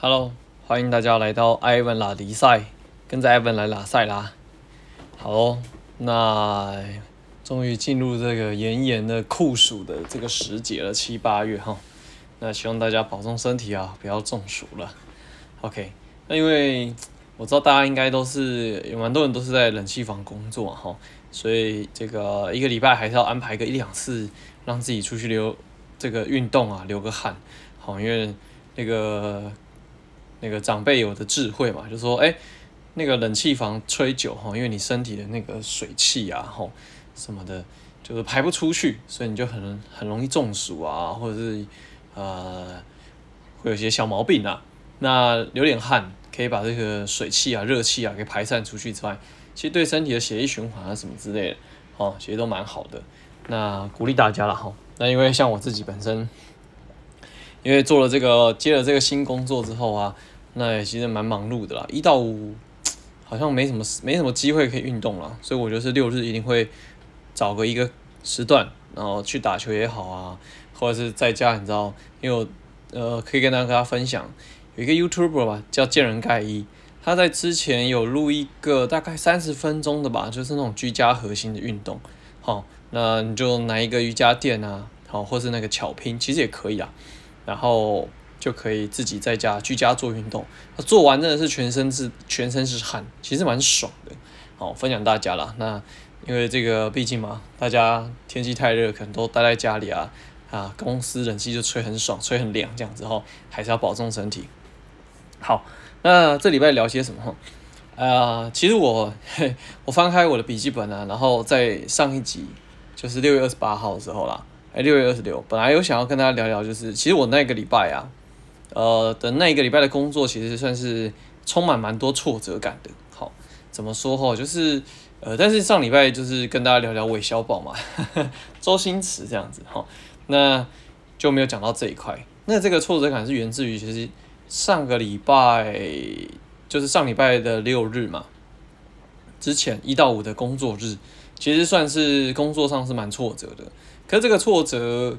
Hello，欢迎大家来到艾文拉迪赛，跟着艾文来拉赛啦。好哦，那终于进入这个炎炎的酷暑的这个时节了，七八月哈。那希望大家保重身体啊，不要中暑了。OK，那因为我知道大家应该都是有蛮多人都是在冷气房工作哈，所以这个一个礼拜还是要安排个一两次，让自己出去流这个运动啊，流个汗。好，因为那个。那个长辈有的智慧嘛，就说，哎，那个冷气房吹久哈，因为你身体的那个水汽啊，吼什么的，就是排不出去，所以你就很很容易中暑啊，或者是呃，会有些小毛病啊。那流点汗可以把这个水汽啊、热气啊给排散出去之外，其实对身体的血液循环啊什么之类的，哦，其实都蛮好的。那鼓励大家了哈。那因为像我自己本身。因为做了这个接了这个新工作之后啊，那也其实蛮忙碌的啦。一到五好像没什么没什么机会可以运动了，所以我就是六日一定会找个一个时段，然后去打球也好啊，或者是在家，你知道，因为我呃可以跟大家分享，有一个 YouTuber 吧，叫见人盖伊，他在之前有录一个大概三十分钟的吧，就是那种居家核心的运动。好，那你就拿一个瑜伽垫啊，好，或是那个巧拼，其实也可以啊。然后就可以自己在家居家做运动，做完真的是全身是全身是汗，其实蛮爽的。好，分享大家啦。那因为这个毕竟嘛，大家天气太热，可能都待在家里啊啊，公司冷气就吹很爽，吹很凉这样子哈，还是要保重身体。好，那这礼拜聊些什么哈？呃，其实我 我翻开我的笔记本啊，然后在上一集就是六月二十八号的时候啦。六月二十六，本来有想要跟大家聊聊，就是其实我那个礼拜啊，呃的那一个礼拜的工作，其实算是充满蛮多挫折感的。好，怎么说哈？就是呃，但是上礼拜就是跟大家聊聊韦小宝嘛，周星驰这样子哈，那就没有讲到这一块。那这个挫折感是源自于，其实上个礼拜就是上礼拜的六日嘛，之前一到五的工作日，其实算是工作上是蛮挫折的。可是这个挫折，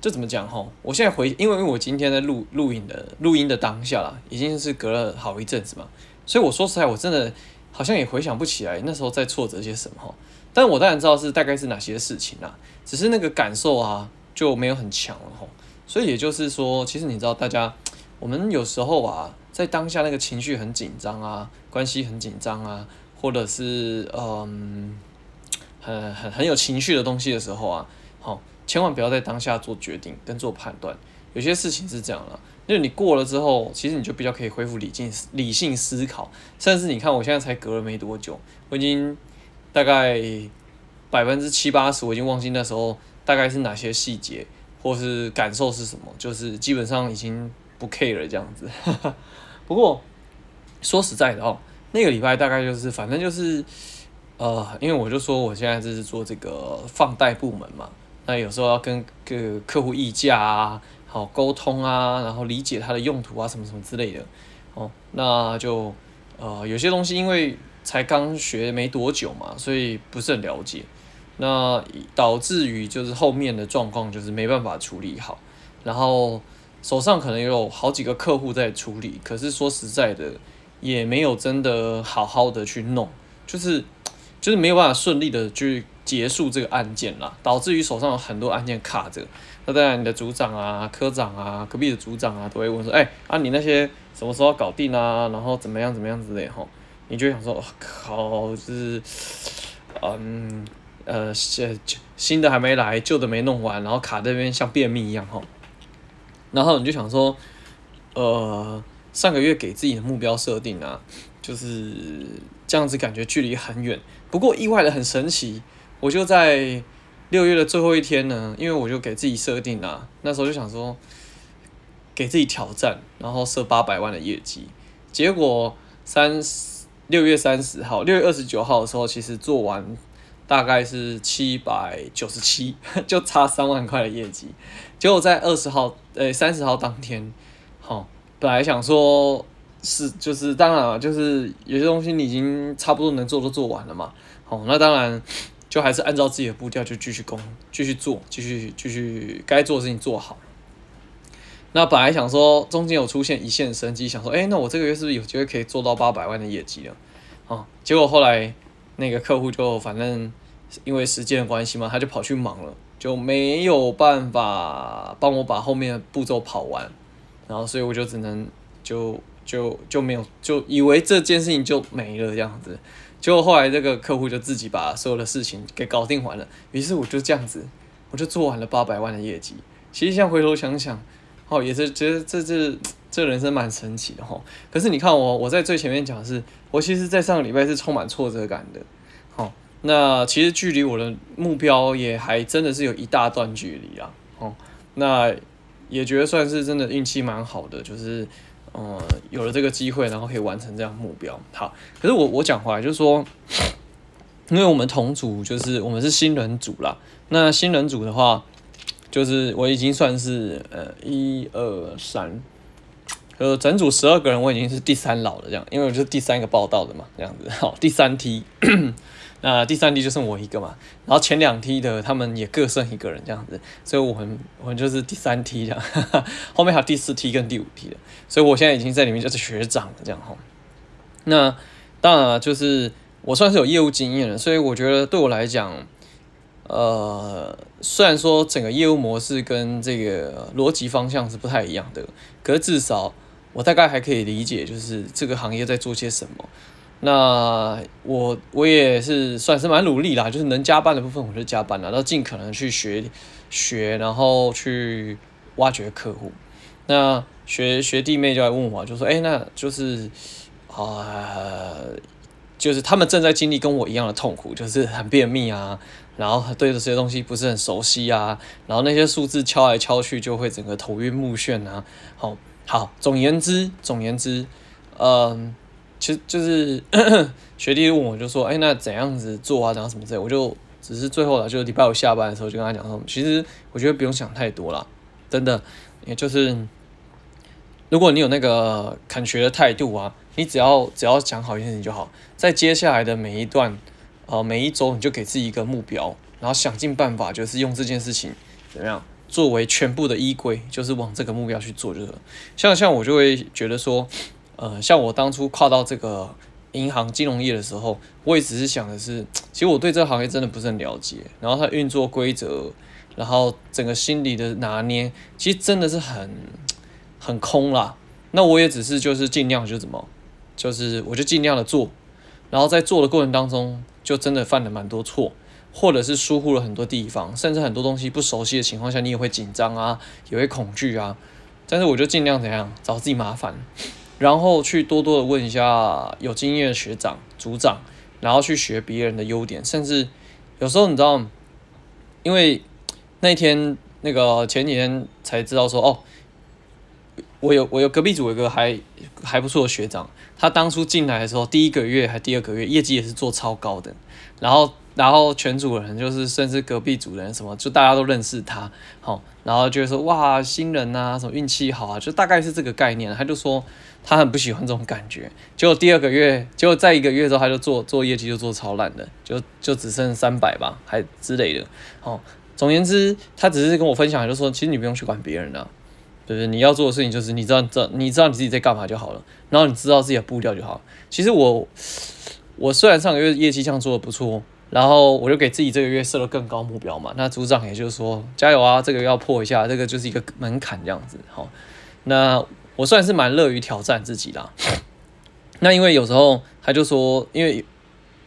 就怎么讲哈？我现在回，因为因为我今天在录录影的录音的当下啦，已经是隔了好一阵子嘛，所以我说实在，我真的好像也回想不起来那时候在挫折些什么哈。但我当然知道是大概是哪些事情啦，只是那个感受啊就没有很强了哈。所以也就是说，其实你知道，大家我们有时候啊，在当下那个情绪很紧张啊，关系很紧张啊，或者是嗯，很很很有情绪的东西的时候啊。好，千万不要在当下做决定跟做判断。有些事情是这样的，因为你过了之后，其实你就比较可以恢复理性理性思考。甚至你看，我现在才隔了没多久，我已经大概百分之七八十，我已经忘记那时候大概是哪些细节或是感受是什么，就是基本上已经不 care 了这样子。不过说实在的哦，那个礼拜大概就是反正就是呃，因为我就说我现在就是做这个放贷部门嘛。那有时候要跟个客户议价啊，好沟通啊，然后理解它的用途啊，什么什么之类的，哦，那就呃有些东西因为才刚学没多久嘛，所以不是很了解，那导致于就是后面的状况就是没办法处理好，然后手上可能有好几个客户在处理，可是说实在的也没有真的好好的去弄，就是就是没有办法顺利的去。结束这个案件啦，导致于手上有很多案件卡着。那当然，你的组长啊、科长啊、隔壁的组长啊，都会问说：“哎、啊，你那些什么时候搞定啊？然后怎么样怎么样之类吼。”你就想说：“靠，就是，嗯，呃，新新的还没来，旧的没弄完，然后卡这边像便秘一样吼。”然后你就想说：“呃，上个月给自己的目标设定啊，就是这样子，感觉距离很远。不过意外的很神奇。”我就在六月的最后一天呢，因为我就给自己设定了，那时候就想说给自己挑战，然后设八百万的业绩。结果三六月三十号，六月二十九号的时候，其实做完大概是七百九十七，就差三万块的业绩。结果在二十号，呃，三十号当天，好，本来想说是就是当然了，就是有些东西你已经差不多能做都做完了嘛，好，那当然。就还是按照自己的步调就继续攻，继续做，继续继续该做的事情做好。那本来想说中间有出现一线生机，想说，哎、那我这个月是不是有机会可以做到八百万的业绩了？哦，结果后来那个客户就反正因为时间的关系嘛，他就跑去忙了，就没有办法帮我把后面的步骤跑完，然后所以我就只能就就就没有就以为这件事情就没了这样子，结果后来这个客户就自己把所有的事情给搞定完了，于是我就这样子，我就做完了八百万的业绩。其实现在回头想想，哦，也是觉得这这这人生蛮神奇的哈。可是你看我，我在最前面讲的是，我其实，在上个礼拜是充满挫折感的。好，那其实距离我的目标也还真的是有一大段距离啊。哦，那也觉得算是真的运气蛮好的，就是呃有了这个机会，然后可以完成这样目标。好，可是我我讲回来就是说，因为我们同组就是我们是新人组啦。那新人组的话。就是我已经算是呃一二三，呃整组十二个人，我已经是第三老了这样，因为我就是第三个报道的嘛，这样子 好，第三梯，那第三梯就剩我一个嘛，然后前两梯的他们也各剩一个人这样子，所以我们我们就是第三梯这样，后面还有第四梯跟第五梯的，所以我现在已经在里面就是学长了这样哈。那当然了，就是我算是有业务经验了，所以我觉得对我来讲。呃，虽然说整个业务模式跟这个逻辑方向是不太一样的，可是至少我大概还可以理解，就是这个行业在做些什么。那我我也是算是蛮努力啦，就是能加班的部分我就加班了，然后尽可能去学学，然后去挖掘客户。那学学弟妹就来问我，就说：“哎，那就是啊、就是他们正在经历跟我一样的痛苦，就是很便秘啊。”然后对这些东西不是很熟悉啊，然后那些数字敲来敲去就会整个头晕目眩啊。好，好，总言之，总言之，嗯，其实就是 学弟问我就说，哎，那怎样子做啊？然后什么之类，我就只是最后了，就礼拜五下班的时候就跟他讲说，其实我觉得不用想太多了，真的，也就是如果你有那个肯学的态度啊，你只要只要讲好一件事情就好，在接下来的每一段。呃，每一周你就给自己一个目标，然后想尽办法，就是用这件事情怎么样作为全部的依归，就是往这个目标去做，就是像像我就会觉得说，呃，像我当初跨到这个银行金融业的时候，我也只是想的是，其实我对这个行业真的不是很了解，然后它运作规则，然后整个心理的拿捏，其实真的是很很空啦。那我也只是就是尽量就怎么，就是我就尽量的做，然后在做的过程当中。就真的犯了蛮多错，或者是疏忽了很多地方，甚至很多东西不熟悉的情况下，你也会紧张啊，也会恐惧啊。但是我就尽量怎样找自己麻烦，然后去多多的问一下有经验的学长、组长，然后去学别人的优点，甚至有时候你知道，因为那天那个前几天才知道说哦。我有我有隔壁组有一个还还不错的学长，他当初进来的时候，第一个月还第二个月业绩也是做超高的，然后然后全组人就是甚至隔壁组人什么，就大家都认识他，好，然后就说哇新人呐、啊，什么运气好啊，就大概是这个概念。他就说他很不喜欢这种感觉，结果第二个月，结果在一个月之后他就做做业绩就做超烂的，就就只剩三百吧，还之类的。好，总言之，他只是跟我分享，就说其实你不用去管别人了。就是你要做的事情，就是你知道，知你知道你自己在干嘛就好了，然后你知道自己的步调就好。其实我，我虽然上个月业绩这样做的不错，然后我就给自己这个月设了更高目标嘛。那组长也就是说，加油啊，这个要破一下，这个就是一个门槛这样子。好，那我算是蛮乐于挑战自己的。那因为有时候他就说，因为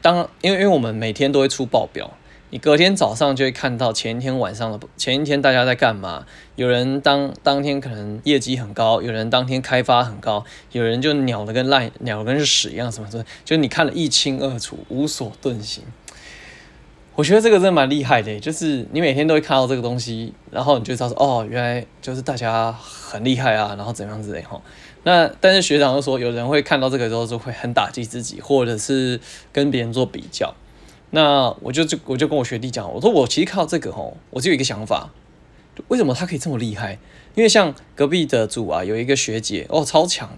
当因为因为我们每天都会出报表。你隔天早上就会看到前一天晚上的前一天大家在干嘛？有人当当天可能业绩很高，有人当天开发很高，有人就鸟的跟烂鸟的跟屎一样，什么什么，就你看得一清二楚，无所遁形。我觉得这个真的蛮厉害的，就是你每天都会看到这个东西，然后你就知道说，哦，原来就是大家很厉害啊，然后怎样之类哈。那但是学长又说，有人会看到这个之后就会很打击自己，或者是跟别人做比较。那我就就我就跟我学弟讲，我说我其实看到这个吼，我就有一个想法，为什么他可以这么厉害？因为像隔壁的组啊，有一个学姐哦，超强。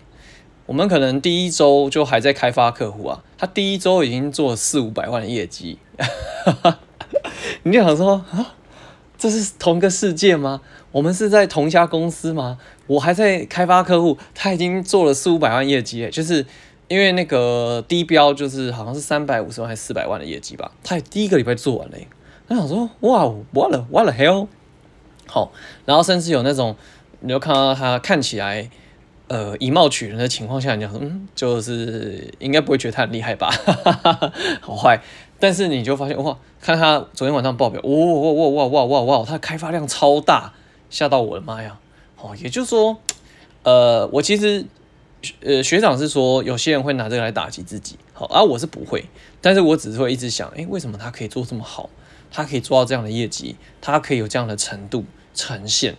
我们可能第一周就还在开发客户啊，他第一周已经做了四五百万的业绩，你就想说啊，这是同一个世界吗？我们是在同一家公司吗？我还在开发客户，他已经做了四五百万业绩，就是因为那个低标就是好像是三百五十万还是四百万的业绩吧，他也第一个礼拜做完了。那想说哇，what what the hell？好，然后甚至有那种，你就看到他看起来，呃，以貌取人的情况下，你讲，嗯，就是应该不会觉得他很厉害吧？好坏，但是你就发现哇，看他昨天晚上报表，哇哇哇哇哇哇哇，他开发量超大，吓到我的妈呀！哦，也就是说，呃，我其实，呃，学长是说有些人会拿这个来打击自己，好，而、啊、我是不会，但是我只是会一直想，诶，为什么他可以做这么好？他可以做到这样的业绩，他可以有这样的程度？呈现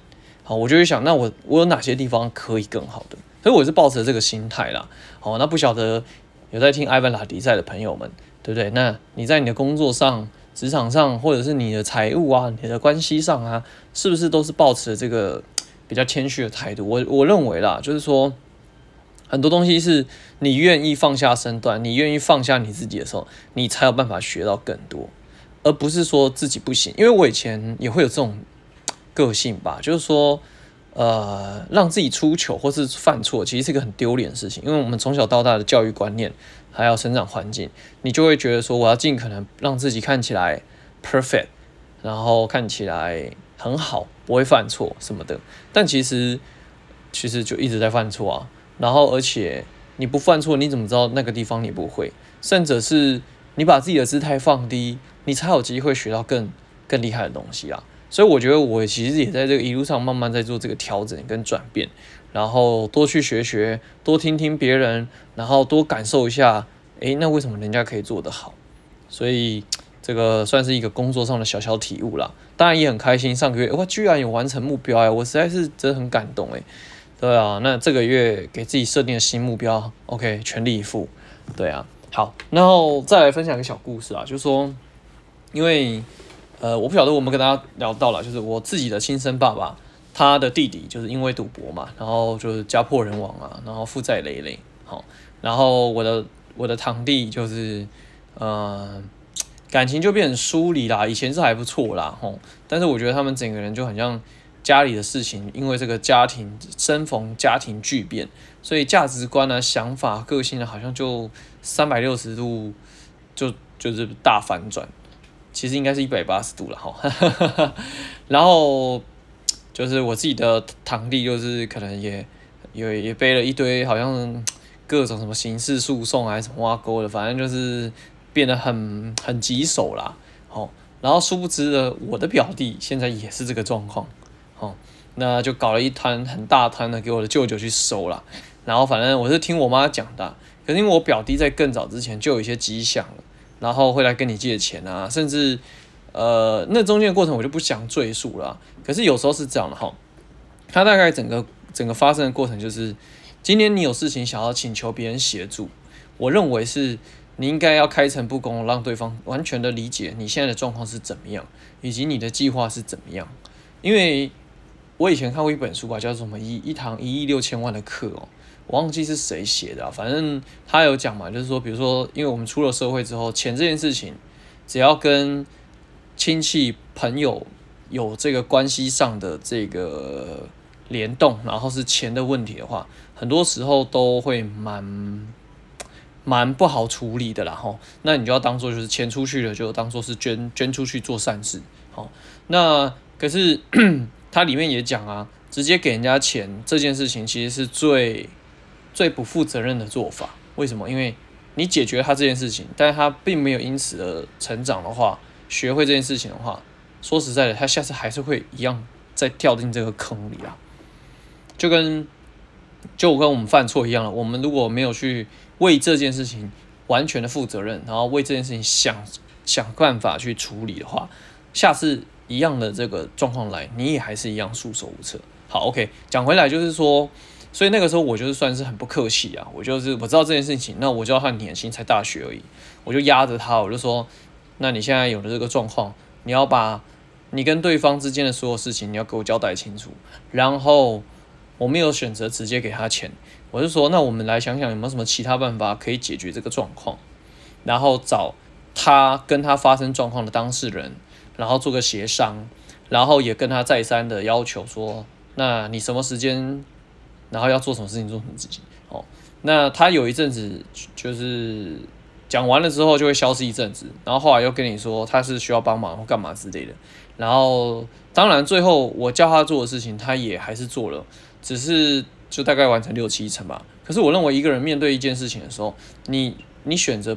好，我就会想，那我我有哪些地方可以更好的？所以我是抱持这个心态啦。好，那不晓得有在听艾文拉迪赛的朋友们，对不对？那你在你的工作上、职场上，或者是你的财务啊、你的关系上啊，是不是都是抱持这个比较谦虚的态度？我我认为啦，就是说很多东西是你愿意放下身段，你愿意放下你自己的时候，你才有办法学到更多，而不是说自己不行。因为我以前也会有这种。个性吧，就是说，呃，让自己出糗或是犯错，其实是一个很丢脸的事情。因为我们从小到大的教育观念，还有成长环境，你就会觉得说，我要尽可能让自己看起来 perfect，然后看起来很好，不会犯错什么的。但其实，其实就一直在犯错啊。然后，而且你不犯错，你怎么知道那个地方你不会？甚至是你把自己的姿态放低，你才有机会学到更更厉害的东西啊。所以我觉得我其实也在这个一路上慢慢在做这个调整跟转变，然后多去学学，多听听别人，然后多感受一下，诶，那为什么人家可以做得好？所以这个算是一个工作上的小小体悟啦。当然也很开心，上个月哇居然有完成目标哎，我实在是真的很感动哎。对啊，那这个月给自己设定的新目标，OK，全力以赴。对啊，好，然后再来分享一个小故事啊，就是说，因为。呃，我不晓得我们跟大家聊到了，就是我自己的亲生爸爸，他的弟弟就是因为赌博嘛，然后就是家破人亡啊，然后负债累累，好，然后我的我的堂弟就是，呃，感情就变成疏离啦，以前是还不错啦，吼，但是我觉得他们整个人就很像家里的事情，因为这个家庭生逢家庭巨变，所以价值观啊、想法、个性啊，好像就三百六十度就就是大反转。其实应该是一百八十度了哈，然后就是我自己的堂弟，就是可能也也也背了一堆，好像各种什么刑事诉讼还是什么挖沟的，反正就是变得很很棘手啦。好，然后殊不知的，我的表弟现在也是这个状况，好，那就搞了一摊很大摊的给我的舅舅去收了，然后反正我是听我妈讲的，可是因为我表弟在更早之前就有一些迹象了。然后会来跟你借钱啊，甚至，呃，那中间的过程我就不想赘述了。可是有时候是这样的哈，他大概整个整个发生的过程就是，今天你有事情想要请求别人协助，我认为是你应该要开诚布公，让对方完全的理解你现在的状况是怎么样，以及你的计划是怎么样。因为我以前看过一本书吧，叫做什么一一堂一亿六千万的课哦。我忘记是谁写的，反正他有讲嘛，就是说，比如说，因为我们出了社会之后，钱这件事情，只要跟亲戚朋友有这个关系上的这个联动，然后是钱的问题的话，很多时候都会蛮蛮不好处理的啦吼。那你就要当做就是钱出去了，就当做是捐捐出去做善事。好，那可是 它里面也讲啊，直接给人家钱这件事情，其实是最最不负责任的做法，为什么？因为你解决他这件事情，但是他并没有因此而成长的话，学会这件事情的话，说实在的，他下次还是会一样再掉进这个坑里啊。就跟就跟我们犯错一样了，我们如果没有去为这件事情完全的负责任，然后为这件事情想想办法去处理的话，下次一样的这个状况来，你也还是一样束手无策。好，OK，讲回来就是说。所以那个时候我就是算是很不客气啊，我就是我知道这件事情，那我就要他年薪才大学而已，我就压着他，我就说，那你现在有了这个状况，你要把你跟对方之间的所有事情，你要给我交代清楚。然后我没有选择直接给他钱，我就说，那我们来想想有没有什么其他办法可以解决这个状况，然后找他跟他发生状况的当事人，然后做个协商，然后也跟他再三的要求说，那你什么时间？然后要做什么事情做什么事情。哦，那他有一阵子就是讲完了之后就会消失一阵子，然后后来又跟你说他是需要帮忙或干嘛之类的。然后当然最后我叫他做的事情，他也还是做了，只是就大概完成六七成吧。可是我认为一个人面对一件事情的时候，你你选择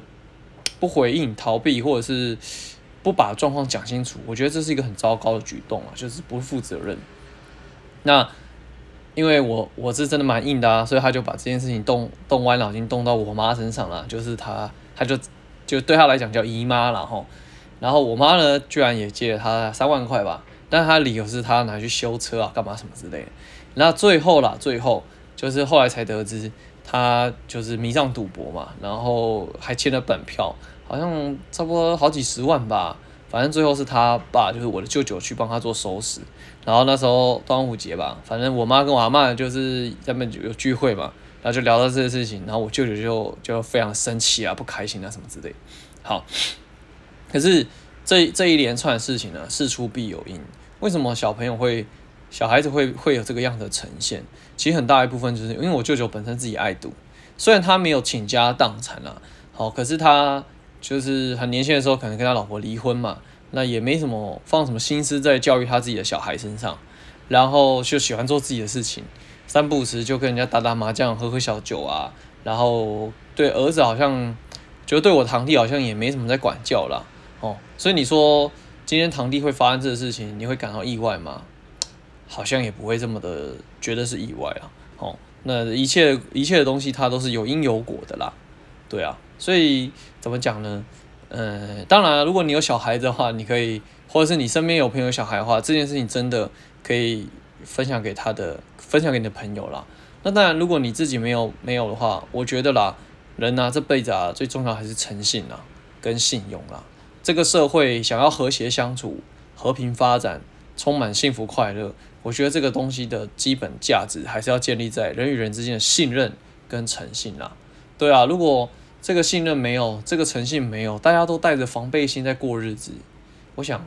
不回应、逃避，或者是不把状况讲清楚，我觉得这是一个很糟糕的举动啊，就是不负责任。那。因为我我是真的蛮硬的啊，所以他就把这件事情动动歪脑筋，动到我妈身上了。就是他，他就就对他来讲叫姨妈了吼。然后我妈呢，居然也借了他三万块吧，但他理由是他拿去修车啊，干嘛什么之类的。然后最后啦，最后就是后来才得知，他就是迷上赌博嘛，然后还欠了本票，好像差不多好几十万吧。反正最后是他爸，就是我的舅舅去帮他做收拾。然后那时候端午节吧，反正我妈跟我阿嬷就是他们有聚会嘛，然后就聊到这个事情，然后我舅舅就就非常生气啊，不开心啊什么之类。好，可是这这一连串的事情呢，事出必有因。为什么小朋友会小孩子会会有这个样的呈现？其实很大一部分就是因为我舅舅本身自己爱赌，虽然他没有倾家荡产啊，好，可是他就是很年轻的时候可能跟他老婆离婚嘛。那也没什么放什么心思在教育他自己的小孩身上，然后就喜欢做自己的事情，三不五时就跟人家打打麻将、喝喝小酒啊，然后对儿子好像，觉得对我堂弟好像也没什么在管教啦。哦，所以你说今天堂弟会发生这个事情，你会感到意外吗？好像也不会这么的觉得是意外啊。哦，那一切一切的东西它都是有因有果的啦，对啊，所以怎么讲呢？嗯，当然，如果你有小孩的话，你可以，或者是你身边有朋友小孩的话，这件事情真的可以分享给他的，分享给你的朋友啦。那当然，如果你自己没有没有的话，我觉得啦，人啊这辈子啊最重要还是诚信啊跟信用啦。这个社会想要和谐相处、和平发展、充满幸福快乐，我觉得这个东西的基本价值还是要建立在人与人之间的信任跟诚信啦。对啊，如果这个信任没有，这个诚信没有，大家都带着防备心在过日子，我想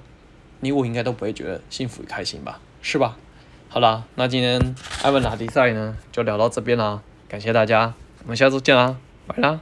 你我应该都不会觉得幸福与开心吧，是吧？好啦，那今天艾文拉迪赛呢就聊到这边啦，感谢大家，我们下周见啦，拜啦。